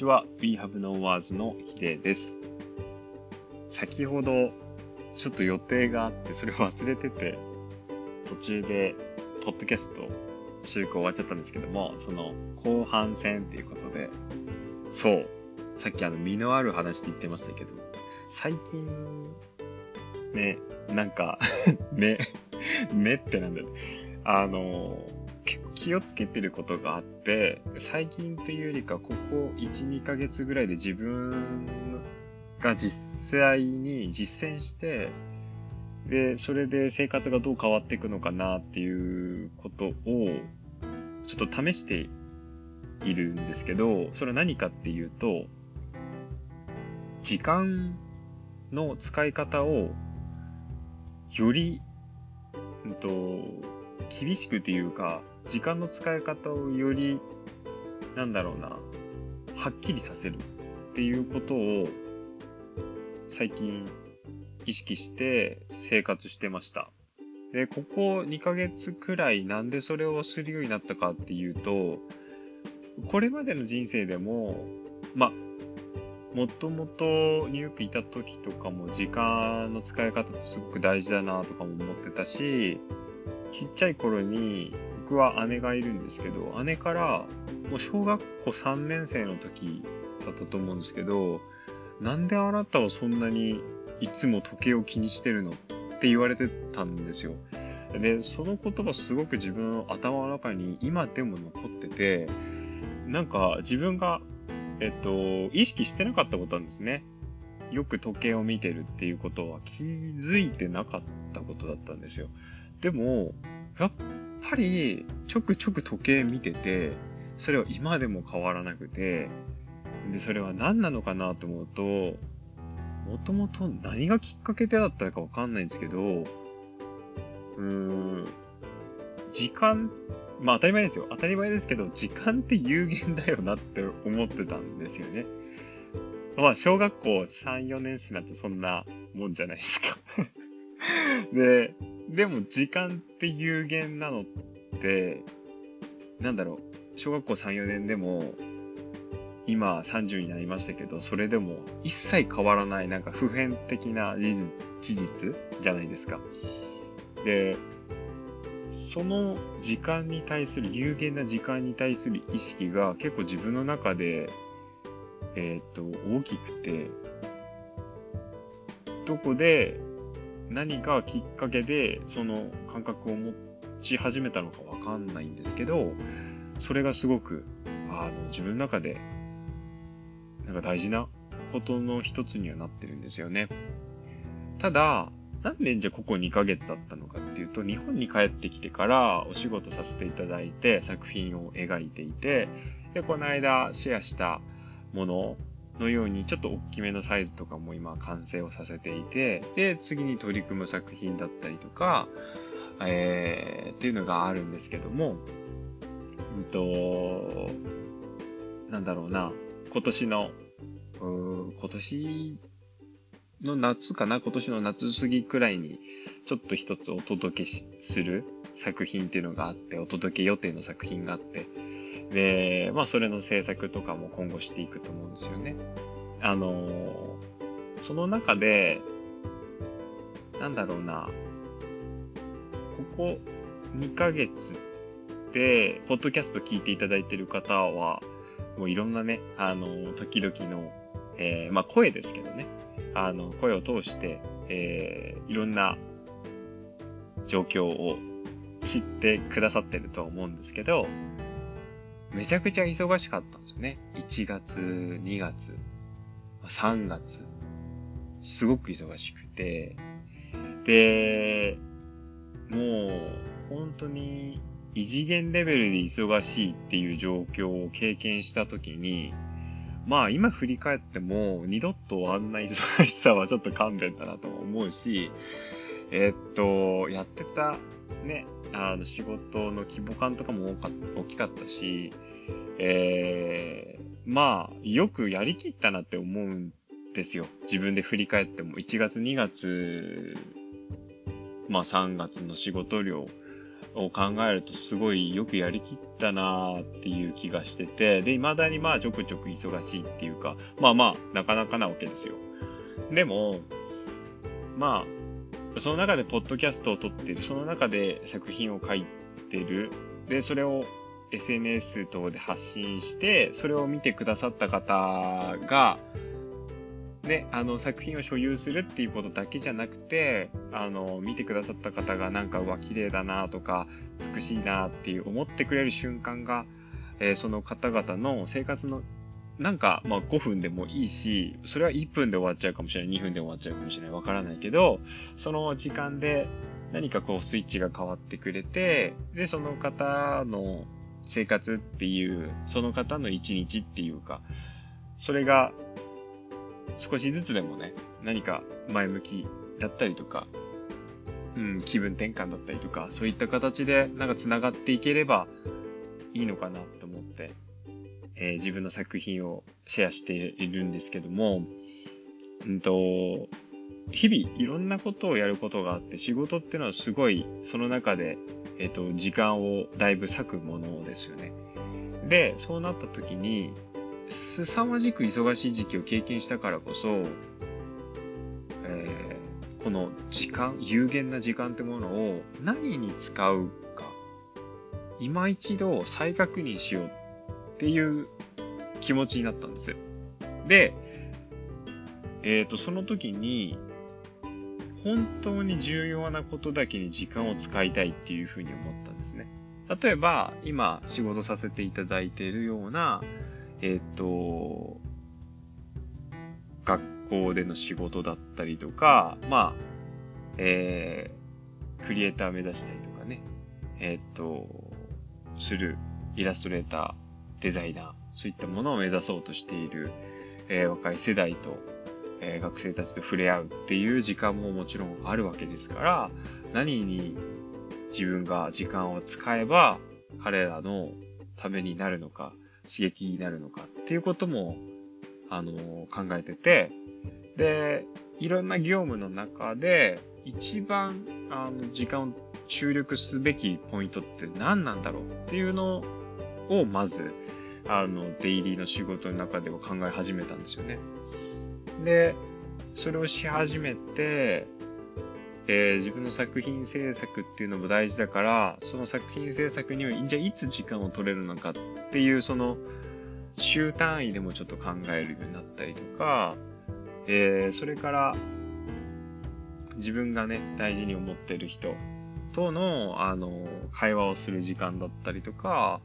ちは。We Have No Words のヒデです。先ほど、ちょっと予定があって、それを忘れてて、途中で、ポッドキャスト、収録終わっちゃったんですけども、その、後半戦っていうことで、そう。さっきあの、身のある話って言ってましたけど、最近、ね、なんか ね、ねってなんだよ。あの、結構気をつけてることがあって、最近っていうよりか、ここ1、2ヶ月ぐらいで自分が実際に実践して、で、それで生活がどう変わっていくのかなっていうことを、ちょっと試しているんですけど、それは何かっていうと、時間の使い方をより、うんと、厳しくっていうか、時間の使い方をより、なんだろうな、はっきりさせるっていうことを、最近意識して生活してました。で、ここ2ヶ月くらいなんでそれをするようになったかっていうと、これまでの人生でも、まあもともとニューヨークいた時とかも時間の使い方ってすごく大事だなとかも思ってたし、ちっちゃい頃に僕は姉がいるんですけど、姉からもう小学校3年生の時だったと思うんですけど、なんであなたはそんなにいつも時計を気にしてるのって言われてたんですよ。で、その言葉すごく自分の頭の中に今でも残ってて、なんか自分がえっと、意識してなかったことなんですね。よく時計を見てるっていうことは気づいてなかったことだったんですよ。でも、やっぱりちょくちょく時計見てて、それは今でも変わらなくて、で、それは何なのかなと思うと、もともと何がきっかけでだったかわかんないんですけど、うーん、時間まあ当たり前ですよ。当たり前ですけど、時間って有限だよなって思ってたんですよね。まあ小学校3、4年生なんてそんなもんじゃないですか で、でも時間って有限なのって、なんだろう、小学校3、4年でも、今30になりましたけど、それでも一切変わらないなんか普遍的な事実じゃないですか。で、その時間に対する、有限な時間に対する意識が結構自分の中で、えっ、と、大きくて、どこで何がきっかけでその感覚を持ち始めたのかわかんないんですけど、それがすごく、あの、自分の中で、なんか大事なことの一つにはなってるんですよね。ただ、なんでじゃここ2ヶ月だったのかっていうと、日本に帰ってきてからお仕事させていただいて作品を描いていて、で、この間シェアしたもののようにちょっと大きめのサイズとかも今完成をさせていて、で、次に取り組む作品だったりとか、えー、っていうのがあるんですけども、うんと、なんだろうな、今年の、今年の夏かな今年の夏過ぎくらいに、ちょっと一つお届けする作品っていうのがあって、お届け予定の作品があって、で、まあそれの制作とかも今後していくと思うんですよね。あのその中で、なんだろうな、ここ2ヶ月で、ポッドキャスト聞いていただいている方は、もういろんなね、あの、時々の、えー、まあ声ですけどね、あの、声を通して、えー、いろんな状況を知ってくださってると思うんですけど、めちゃくちゃ忙しかったんですよね。1月、2月、3月。すごく忙しくて。で、もう、本当に異次元レベルで忙しいっていう状況を経験したときに、まあ今振り返っても二度とあんな忙しさはちょっと勘弁だなと思うし、え、っと、やってたね、あの仕事の規模感とかも大きかったし、えー、まあよくやりきったなって思うんですよ。自分で振り返っても1月2月、まあ3月の仕事量、を考えるとすごいよくやりきったなーっていう気がしてて、で、未だにまあちょくちょく忙しいっていうか、まあまあ、なかなかなわけですよ。でも、まあ、その中でポッドキャストを撮ってる、その中で作品を書いてる、で、それを SNS 等で発信して、それを見てくださった方が、ね、あの作品を所有するっていうことだけじゃなくて、あの、見てくださった方がなんか、うわ、綺麗だなとか、美しいなっていう思ってくれる瞬間が、えー、その方々の生活の、なんか、まあ5分でもいいし、それは1分で終わっちゃうかもしれない、2分で終わっちゃうかもしれない、わからないけど、その時間で何かこうスイッチが変わってくれて、で、その方の生活っていう、その方の一日っていうか、それが少しずつでもね、何か前向きだったりとか、うん、気分転換だったりとか、そういった形でなんか繋がっていければいいのかなと思って、えー、自分の作品をシェアしているんですけども、うんと、日々いろんなことをやることがあって、仕事っていうのはすごいその中で、えっ、と、時間をだいぶ割くものですよね。で、そうなった時に、凄まじく忙しい時期を経験したからこそ、えー、この時間、有限な時間ってものを何に使うか、今一度再確認しようっていう気持ちになったんですよ。で、えっ、ー、と、その時に、本当に重要なことだけに時間を使いたいっていうふうに思ったんですね。例えば、今仕事させていただいているような、えっ、ー、と、学校での仕事だったりとか、まあ、えー、クリエイター目指したりとかね、えっ、ー、と、するイラストレーター、デザイナー、そういったものを目指そうとしている、えー、若い世代と、えー、学生たちと触れ合うっていう時間ももちろんあるわけですから、何に自分が時間を使えば彼らのためになるのか、刺激になるのかっていうことも、あの、考えてて、で、いろんな業務の中で、一番、あの、時間を注力すべきポイントって何なんだろうっていうのを、をまず、あの、デイリーの仕事の中では考え始めたんですよね。で、それをし始めて、えー、自分の作品制作っていうのも大事だから、その作品制作には、じゃあいつ時間を取れるのかっていう、その、週単位でもちょっと考えるようになったりとか、えー、それから、自分がね、大事に思ってる人との、あの、会話をする時間だったりとか、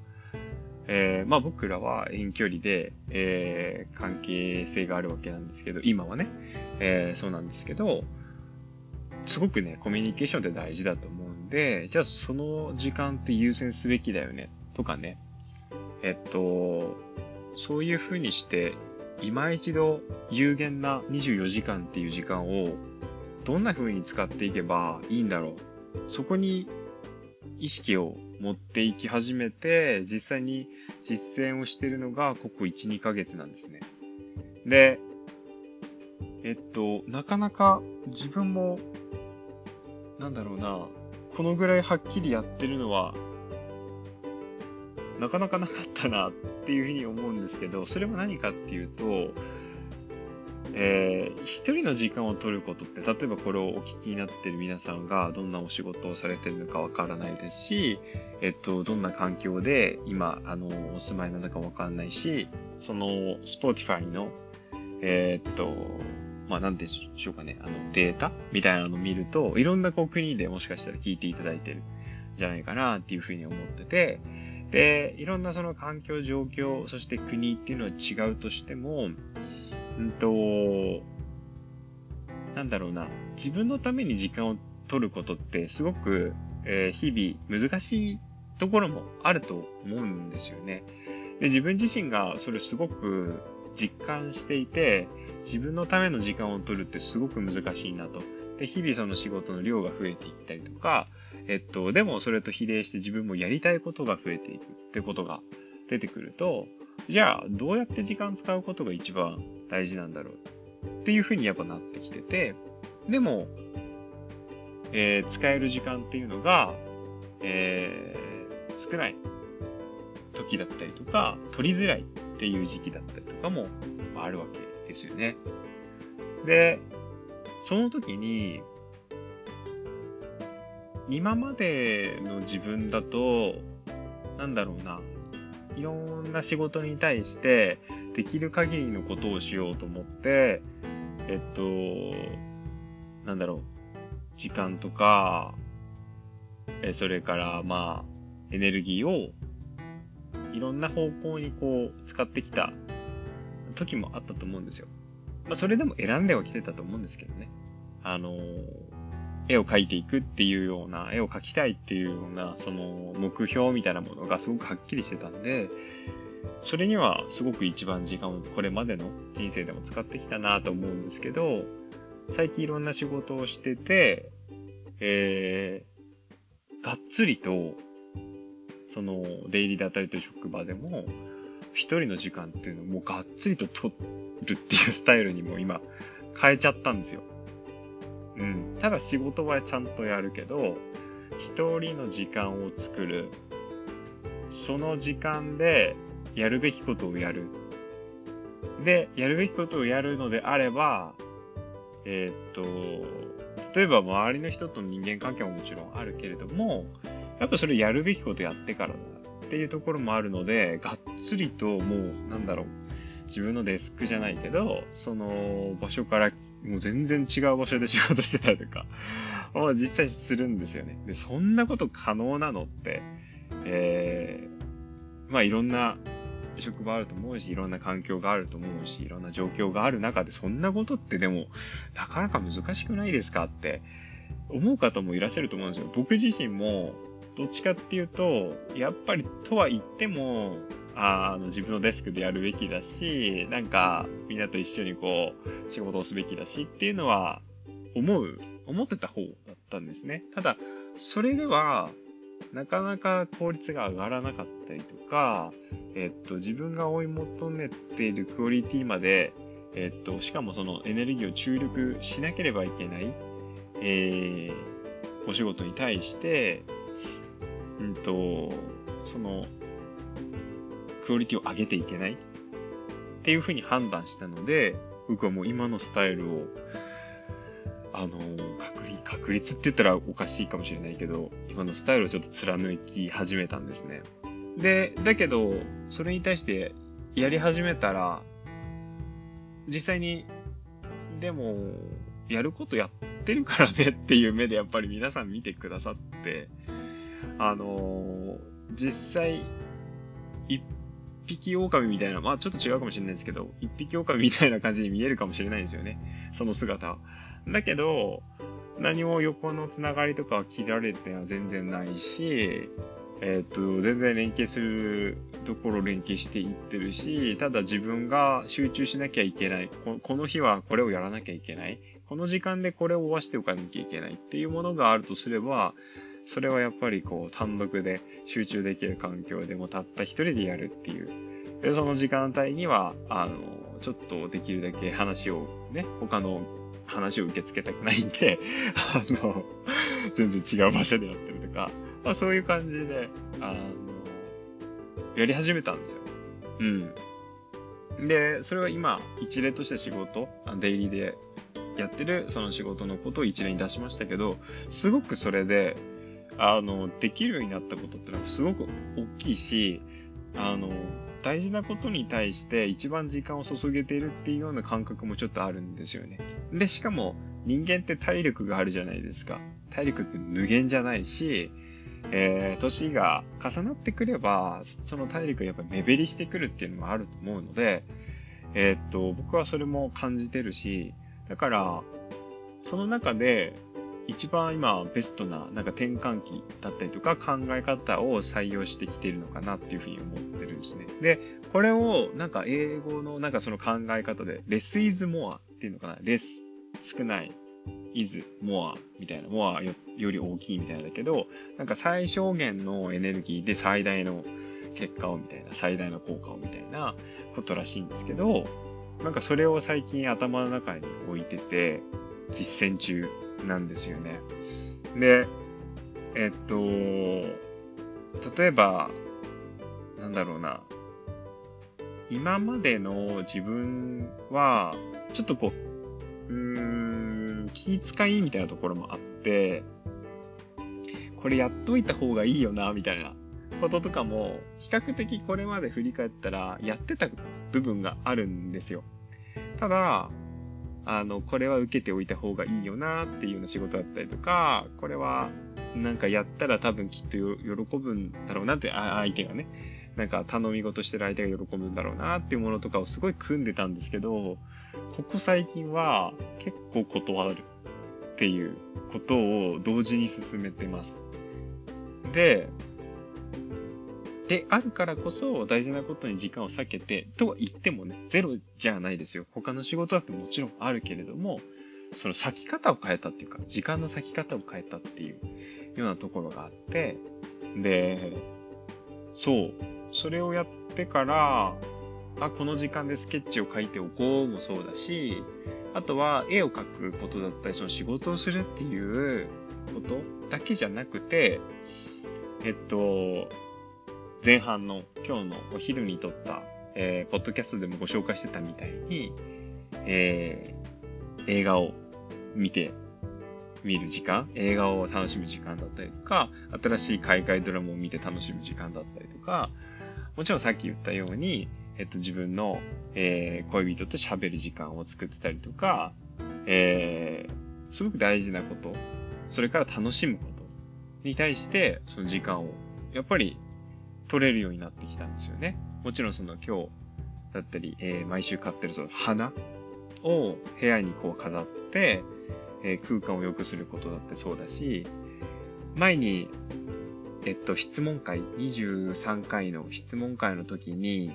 えー、まあ僕らは遠距離で、えー、関係性があるわけなんですけど、今はね、えー、そうなんですけど、すごくね、コミュニケーションって大事だと思うんで、じゃあその時間って優先すべきだよね、とかね。えっと、そういう風にして、今一度有限な24時間っていう時間をどんな風に使っていけばいいんだろう。そこに意識を持っていき始めて、実際に実践をしてるのがここ1、2ヶ月なんですね。で、えっと、なかなか自分もなんだろうな、このぐらいはっきりやってるのは、なかなかなかったなっていうふうに思うんですけど、それは何かっていうと、えー、一人の時間を取ることって、例えばこれをお聞きになってる皆さんがどんなお仕事をされてるのかわからないですし、えっと、どんな環境で今、あの、お住まいなのかわかんないし、その、Spotify の、えー、っと、まあ、なんでしょうかね、あの、データみたいなのを見ると、いろんなこう国でもしかしたら聞いていただいてるんじゃないかなっていうふうに思ってて、で、いろんなその環境、状況、そして国っていうのは違うとしても、うんと、なんだろうな、自分のために時間を取ることってすごく、えー、日々難しいところもあると思うんですよね。で、自分自身がそれすごく実感していて、自分のための時間を取るってすごく難しいなと。で、日々その仕事の量が増えていったりとか、えっと、でもそれと比例して自分もやりたいことが増えていくってことが出てくると、じゃあ、どうやって時間使うことが一番大事なんだろうっていうふうにやっぱなってきてて、でも、えー、使える時間っていうのが、えー、少ない時だったりとか、取りづらいっていう時期だったりとかもあるわけですよね。で、その時に、今までの自分だと、なんだろうな、いろんな仕事に対してできる限りのことをしようと思って、えっと、なんだろう、時間とか、えそれからまあ、エネルギーをいろんな方向にこう使ってきた時もあったと思うんですよ。まあ、それでも選んではきてたと思うんですけどね。あの絵を描いていくっていうような、絵を描きたいっていうような、その目標みたいなものがすごくはっきりしてたんで、それにはすごく一番時間をこれまでの人生でも使ってきたなと思うんですけど、最近いろんな仕事をしてて、えー、がっつりと、その、出入りだったりと職場でも、一人の時間っていうのをもうがっつりと取るっていうスタイルにも今変えちゃったんですよ。うん。ただ仕事はちゃんとやるけど、一人の時間を作る。その時間でやるべきことをやる。で、やるべきことをやるのであれば、えー、っと、例えば周りの人との人間関係ももちろんあるけれども、やっぱそれやるべきことやってからだっていうところもあるので、がっつりともう、なんだろう、自分のデスクじゃないけど、その場所からもう全然違う場所で仕事してたりとか、まあ実際するんですよね。で、そんなこと可能なのって、えー、まあいろんな職場あると思うし、いろんな環境があると思うし、いろんな状況がある中で、そんなことってでも、なかなか難しくないですかって思う方もいらっしゃると思うんですよ。僕自身も、どっちかっていうと、やっぱりとは言っても、あの自分のデスクでやるべきだし、なんかみんなと一緒にこう仕事をすべきだしっていうのは思う、思ってた方だったんですね。ただ、それではなかなか効率が上がらなかったりとか、えっと、自分が追い求めているクオリティまで、えっと、しかもそのエネルギーを注力しなければいけない、えー、お仕事に対して、うんと、その、クオリティを上げていけないっていうふうに判断したので、僕はもう今のスタイルを、あの、確立、確立って言ったらおかしいかもしれないけど、今のスタイルをちょっと貫き始めたんですね。で、だけど、それに対してやり始めたら、実際に、でも、やることやってるからねっていう目でやっぱり皆さん見てくださって、あの実際、一匹狼みたいな、まあちょっと違うかもしれないですけど、一匹狼みたいな感じに見えるかもしれないんですよね。その姿は。だけど、何も横のつながりとかは切られては全然ないし、えっ、と、全然連携するところ連携していってるし、ただ自分が集中しなきゃいけない。この日はこれをやらなきゃいけない。この時間でこれを終わしておかなきゃいけないっていうものがあるとすれば、それはやっぱりこう単独で集中できる環境でもたった一人でやるっていう。で、その時間帯には、あの、ちょっとできるだけ話をね、他の話を受け付けたくないんで、あの、全然違う場所でやってるとか、まあそういう感じで、あの、やり始めたんですよ。うん。で、それは今、一例として仕事、デイリーでやってるその仕事のことを一例に出しましたけど、すごくそれで、あの、できるようになったことってのはすごく大きいし、あの、大事なことに対して一番時間を注げているっていうような感覚もちょっとあるんですよね。で、しかも人間って体力があるじゃないですか。体力って無限じゃないし、えー、年が重なってくれば、その体力がやっぱり目減りしてくるっていうのもあると思うので、えー、っと、僕はそれも感じてるし、だから、その中で、一番今ベストななんか転換期だったりとか考え方を採用してきているのかなっていうふうに思ってるんですね。で、これをなんか英語のなんかその考え方で less is more っていうのかな less 少ない is more みたいな more よより大きいみたいなんだけどなんか最小限のエネルギーで最大の結果をみたいな最大の効果をみたいなことらしいんですけどなんかそれを最近頭の中に置いてて実践中なんですよね。で、えっと、例えば、なんだろうな。今までの自分は、ちょっとこう、うーん、気遣いみたいなところもあって、これやっといた方がいいよな、みたいなこととかも、比較的これまで振り返ったら、やってた部分があるんですよ。ただ、あの、これは受けておいた方がいいよなっていうような仕事だったりとか、これはなんかやったら多分きっと喜ぶんだろうなって、相手がね、なんか頼み事してる相手が喜ぶんだろうなっていうものとかをすごい組んでたんですけど、ここ最近は結構断るっていうことを同時に進めてます。で、であるからこそ大事なことに時間を避けて、とは言ってもね、ゼロじゃないですよ。他の仕事だってもちろんあるけれども、その咲き方を変えたっていうか、時間の咲き方を変えたっていうようなところがあって、で、そう、それをやってから、あ、この時間でスケッチを書いておこうもそうだし、あとは絵を描くことだったり、その仕事をするっていうことだけじゃなくて、えっと、前半の今日のお昼に撮った、えー、ポッドキャストでもご紹介してたみたいに、えー、映画を見て見る時間、映画を楽しむ時間だったりとか、新しい海外ドラマを見て楽しむ時間だったりとか、もちろんさっき言ったように、えっと、自分の、えー、恋人と喋る時間を作ってたりとか、えー、すごく大事なこと、それから楽しむことに対して、その時間を、やっぱり取れるようになってきたんですよね。もちろんその今日だったり、えー、毎週買ってるその花を部屋にこう飾って、えー、空間を良くすることだってそうだし、前に、えっと、質問会、23回の質問会の時に、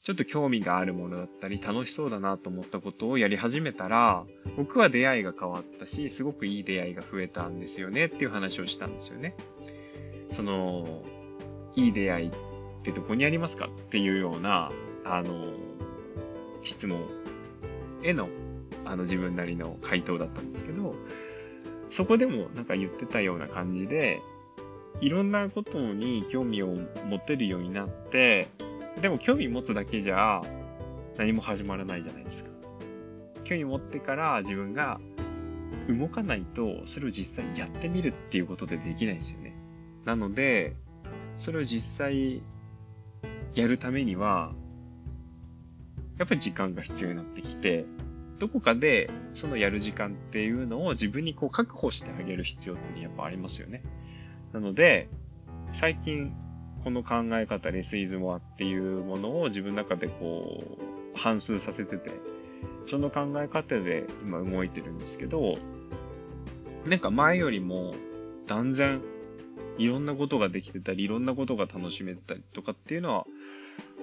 ちょっと興味があるものだったり、楽しそうだなと思ったことをやり始めたら、僕は出会いが変わったし、すごくいい出会いが増えたんですよねっていう話をしたんですよね。その、いい出会いってどこにありますかっていうような、あの、質問への、あの自分なりの回答だったんですけど、そこでもなんか言ってたような感じで、いろんなことに興味を持てるようになって、でも興味持つだけじゃ何も始まらないじゃないですか。興味持ってから自分が動かないと、それを実際にやってみるっていうことでできないんですよね。なので、それを実際やるためには、やっぱり時間が必要になってきて、どこかでそのやる時間っていうのを自分にこう確保してあげる必要っていうのはやっぱありますよね。なので、最近この考え方、レスイズモアっていうものを自分の中でこう、反数させてて、その考え方で今動いてるんですけど、なんか前よりも断然いろんなことができてたり、いろんなことが楽しめたりとかっていうのは、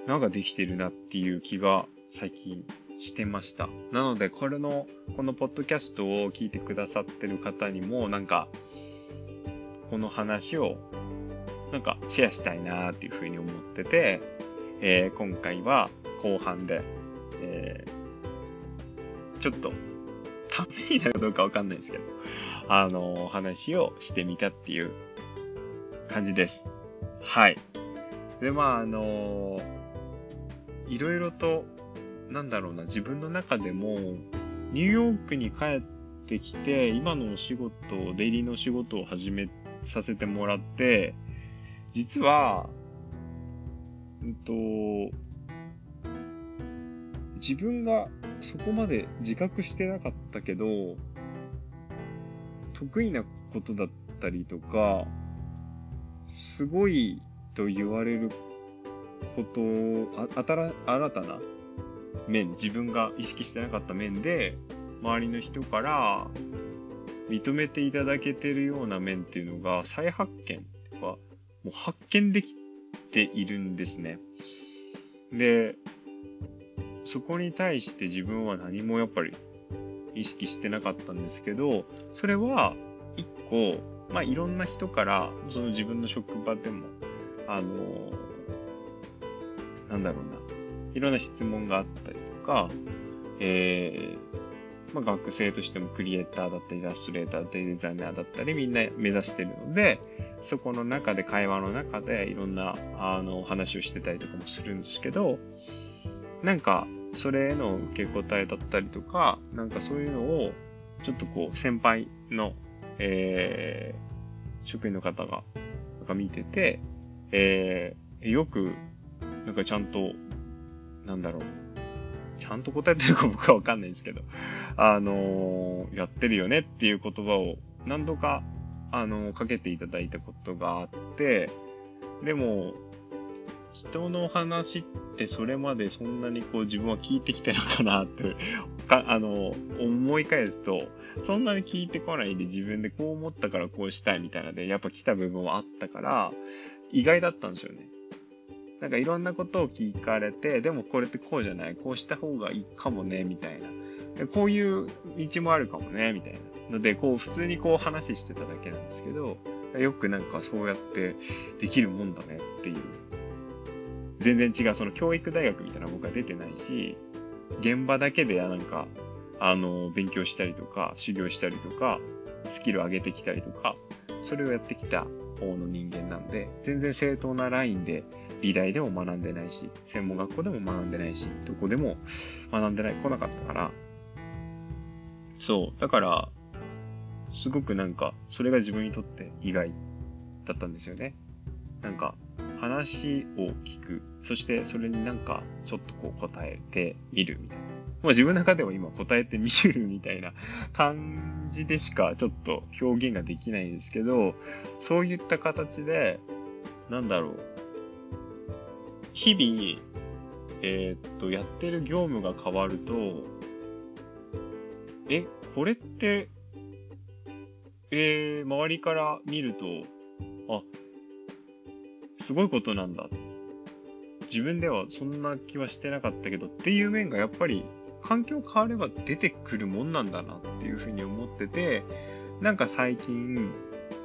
なんかできてるなっていう気が最近してました。なので、これの、このポッドキャストを聞いてくださってる方にも、なんか、この話を、なんか、シェアしたいなっていうふうに思ってて、えー、今回は後半で、えー、ちょっと、ためになるかどうかわかんないですけど、あの、話をしてみたっていう感じです。はい。で、まあ、あのー、いろいろと、なんだろうな、自分の中でも、ニューヨークに帰ってきて、今のお仕事、出入りのお仕事を始めさせてもらって、実は、うんと、自分がそこまで自覚してなかったけど、得意なことだったりとか、すごいと言われることを、あ、新新たな面、自分が意識してなかった面で、周りの人から認めていただけてるような面っていうのが再発見とか、もう発見できているんですね。で、そこに対して自分は何もやっぱり意識してなかったんですけど、それは一個まあ、いろんな人から、その自分の職場でも、あの、なんだろうな、いろんな質問があったりとか、えまあ、学生としてもクリエイターだったり、イラストレーターだったり、デザイナーだったり、みんな目指してるので、そこの中で、会話の中でいろんな、あの、話をしてたりとかもするんですけど、なんか、それへの受け答えだったりとか、なんかそういうのを、ちょっとこう、先輩の、えー、職員の方が、なんか見てて、えー、よく、なんかちゃんと、なんだろう、ちゃんと答えてるか僕はわかんないですけど、あのー、やってるよねっていう言葉を何度か、あのー、かけていただいたことがあって、でも、人の話ってそれまでそんなにこう自分は聞いてきたのかなってか、あの、思い返すと、そんなに聞いてこないで自分でこう思ったからこうしたいみたいなで、やっぱ来た部分はあったから、意外だったんですよね。なんかいろんなことを聞かれて、でもこれってこうじゃない、こうした方がいいかもね、みたいな。こういう道もあるかもね、みたいな。ので、こう普通にこう話してただけなんですけど、よくなんかそうやってできるもんだねっていう。全然違う、その教育大学みたいな僕は出てないし、現場だけでなんか、あの、勉強したりとか、修行したりとか、スキル上げてきたりとか、それをやってきた方の人間なんで、全然正当なラインで美大でも学んでないし、専門学校でも学んでないし、どこでも学んでない、来なかったから、そう、だから、すごくなんか、それが自分にとって意外だったんですよね。なんか、話を聞く。そしてそれになんかちょっとこう答えてみるみたいな。まあ自分の中では今答えてみるみたいな感じでしかちょっと表現ができないんですけど、そういった形で、なんだろう。日々、えー、っと、やってる業務が変わると、え、これって、えー、周りから見ると、あ、すごいことなんだ。自分ではそんな気はしてなかったけどっていう面がやっぱり環境変われば出てくるもんなんだなっていうふうに思ってて、なんか最近、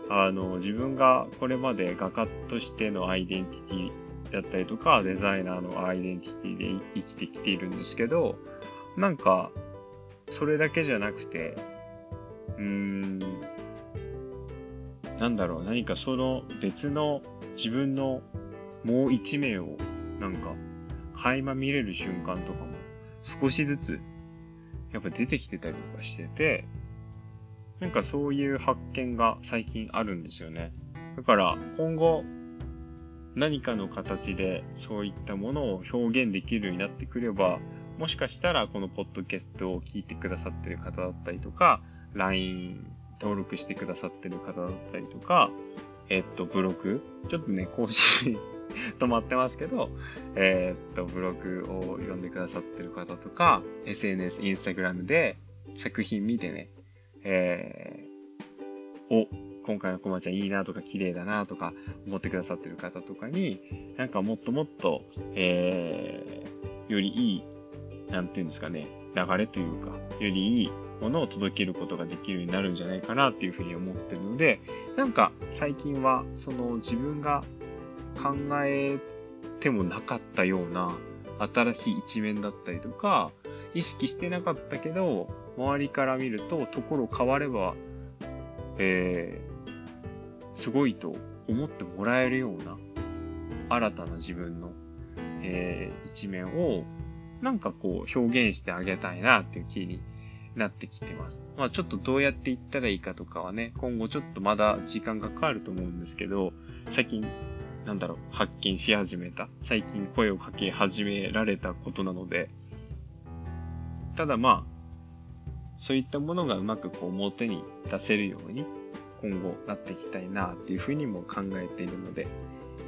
あの、自分がこれまで画家としてのアイデンティティだったりとか、デザイナーのアイデンティティで生きてきているんですけど、なんか、それだけじゃなくて、うーん、なんだろう、何かその別の自分のもう一面をなんか垣間見れる瞬間とかも少しずつやっぱ出てきてたりとかしてて、なんかそういう発見が最近あるんですよね。だから今後何かの形でそういったものを表現できるようになってくれば、もしかしたらこのポッドキャストを聞いてくださってる方だったりとか、LINE 登録してくださってる方だったりとか、えっと、ブログ、ちょっとね、更新 止まってますけど、えー、っと、ブログを読んでくださってる方とか、SNS、インスタグラムで作品見てね、えー、お、今回のコマちゃんいいなとか綺麗だなとか思ってくださってる方とかに、なんかもっともっと、えー、よりいい、なんていうんですかね、流れというか、よりいいものを届けることができるようになるんじゃないかなっていうふうに思ってるので、なんか最近はその自分が考えてもなかったような新しい一面だったりとか、意識してなかったけど、周りから見るとところ変われば、えー、すごいと思ってもらえるような新たな自分の、えー、一面をなんかこう表現してあげたいなっていう気になってきてます。まあちょっとどうやっていったらいいかとかはね、今後ちょっとまだ時間がかかると思うんですけど、最近、なんだろう、発見し始めた、最近声をかけ始められたことなので、ただまあ、そういったものがうまくこう表に出せるように今後なっていきたいなっていうふうにも考えているので、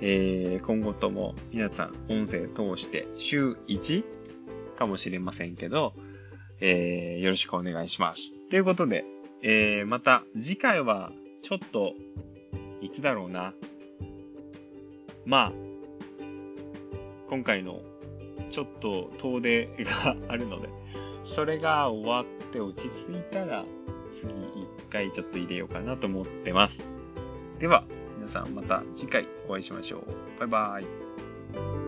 えー、今後とも皆さん音声通して週1かもしれませんけど、えー、よろしくお願いします。ということで、えー、また次回はちょっと、いつだろうな。まあ、今回のちょっと遠出があるので、それが終わって落ち着いたら、次一回ちょっと入れようかなと思ってます。では、皆さんまた次回お会いしましょう。バイバイ。